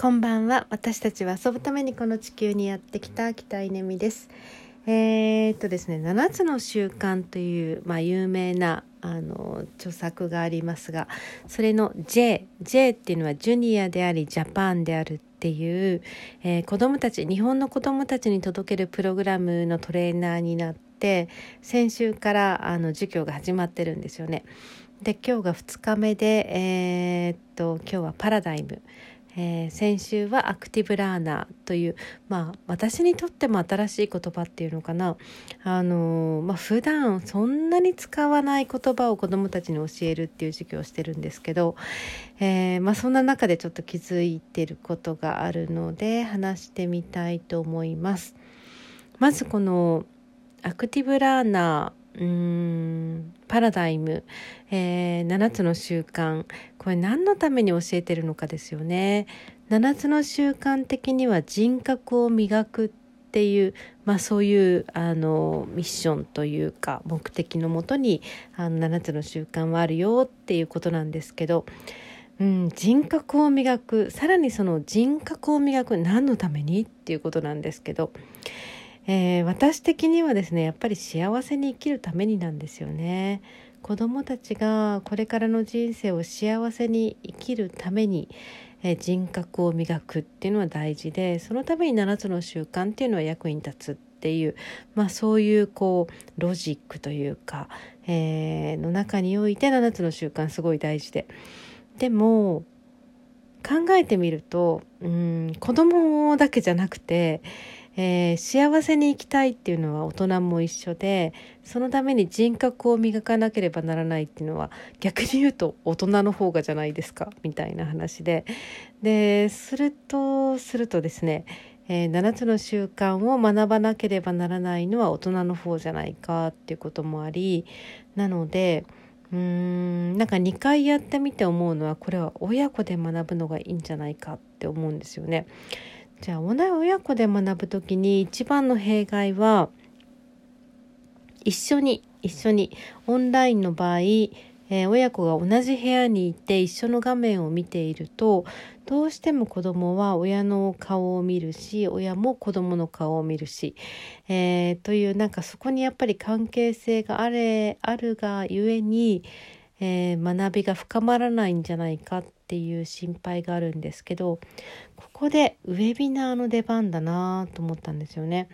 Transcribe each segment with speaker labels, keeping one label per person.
Speaker 1: こんばんは。私たちは遊ぶためにこの地球にやってきた北稲美です。えー、っとですね7つの習慣という、まあ、有名なあの著作がありますがそれの J J っていうのはジュニアでありジャパンであるっていう、えー、子どもたち日本の子どもたちに届けるプログラムのトレーナーになって先週からあの授業が始まってるんですよね。で今日が2日目で、えー、っと今日はパラダイム。えー、先週はアクティブラーナーというまあ私にとっても新しい言葉っていうのかなあのー、まあ普段そんなに使わない言葉を子どもたちに教えるっていう授業をしてるんですけど、えー、まあそんな中でちょっと気づいてることがあるので話してみたいと思います。まずこのアクティブラーナーパラダイム、えー、7つの習慣。これ何のために教えてるのかですよね。7つの習慣的には人格を磨くっていう、まあ、そういうあのミッションというか目的のもとにあの7つの習慣はあるよっていうことなんですけど。うん、人格を磨く。さらにその人格を磨く。何のために？っていうことなんですけど、えー、私的にはですねやっぱり幸せに生きるためになんですよね。子どもたちがこれからの人生を幸せに生きるために、えー、人格を磨くっていうのは大事でそのために7つの習慣っていうのは役に立つっていう、まあ、そういうこうロジックというか、えー、の中において7つの習慣すごい大事で。でも考えてみるとうん子供だけじゃなくてえー、幸せに生きたいっていうのは大人も一緒でそのために人格を磨かなければならないっていうのは逆に言うと大人の方がじゃないですかみたいな話ででするとするとですね、えー、7つの習慣を学ばなければならないのは大人の方じゃないかっていうこともありなのでうーんなんか2回やってみて思うのはこれは親子で学ぶのがいいんじゃないかって思うんですよね。じゃあ同じ親子で学ぶ時に一番の弊害は一緒に一緒にオンラインの場合、えー、親子が同じ部屋にいて一緒の画面を見ているとどうしても子供は親の顔を見るし親も子供の顔を見るし、えー、というなんかそこにやっぱり関係性があれあるがゆえに、えー、学びが深まらないんじゃないかっていう心配があるんですけどここでウェビナーの出番だなと思ったんですよね。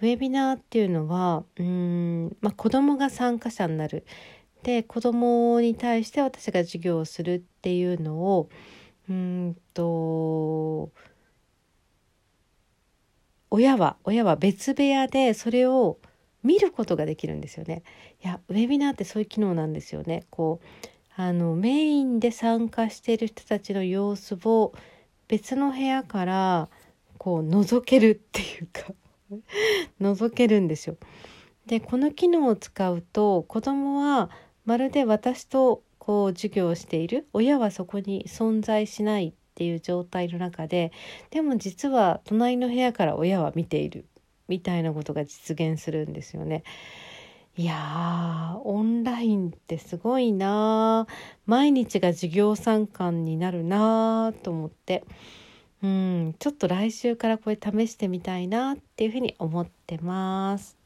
Speaker 1: ウェビナーっていうのはうん、まあ、子供が参加者になるで子供に対して私が授業をするっていうのをうんと親は親は別部屋でそれを見ることができるんですよね。いやウェビナーってそういう機能なんですよね。こうあのメインで参加している人たちの様子を別の部屋からこう覗けるっていうか 覗けるんですよ。でこの機能を使うと子供はまるで私とこう授業をしている親はそこに存在しないっていう状態の中ででも実は隣の部屋から親は見ているみたいなことが実現するんですよね。いやーオンラインってすごいな毎日が授業参観になるなと思ってうんちょっと来週からこれ試してみたいなっていうふうに思ってます。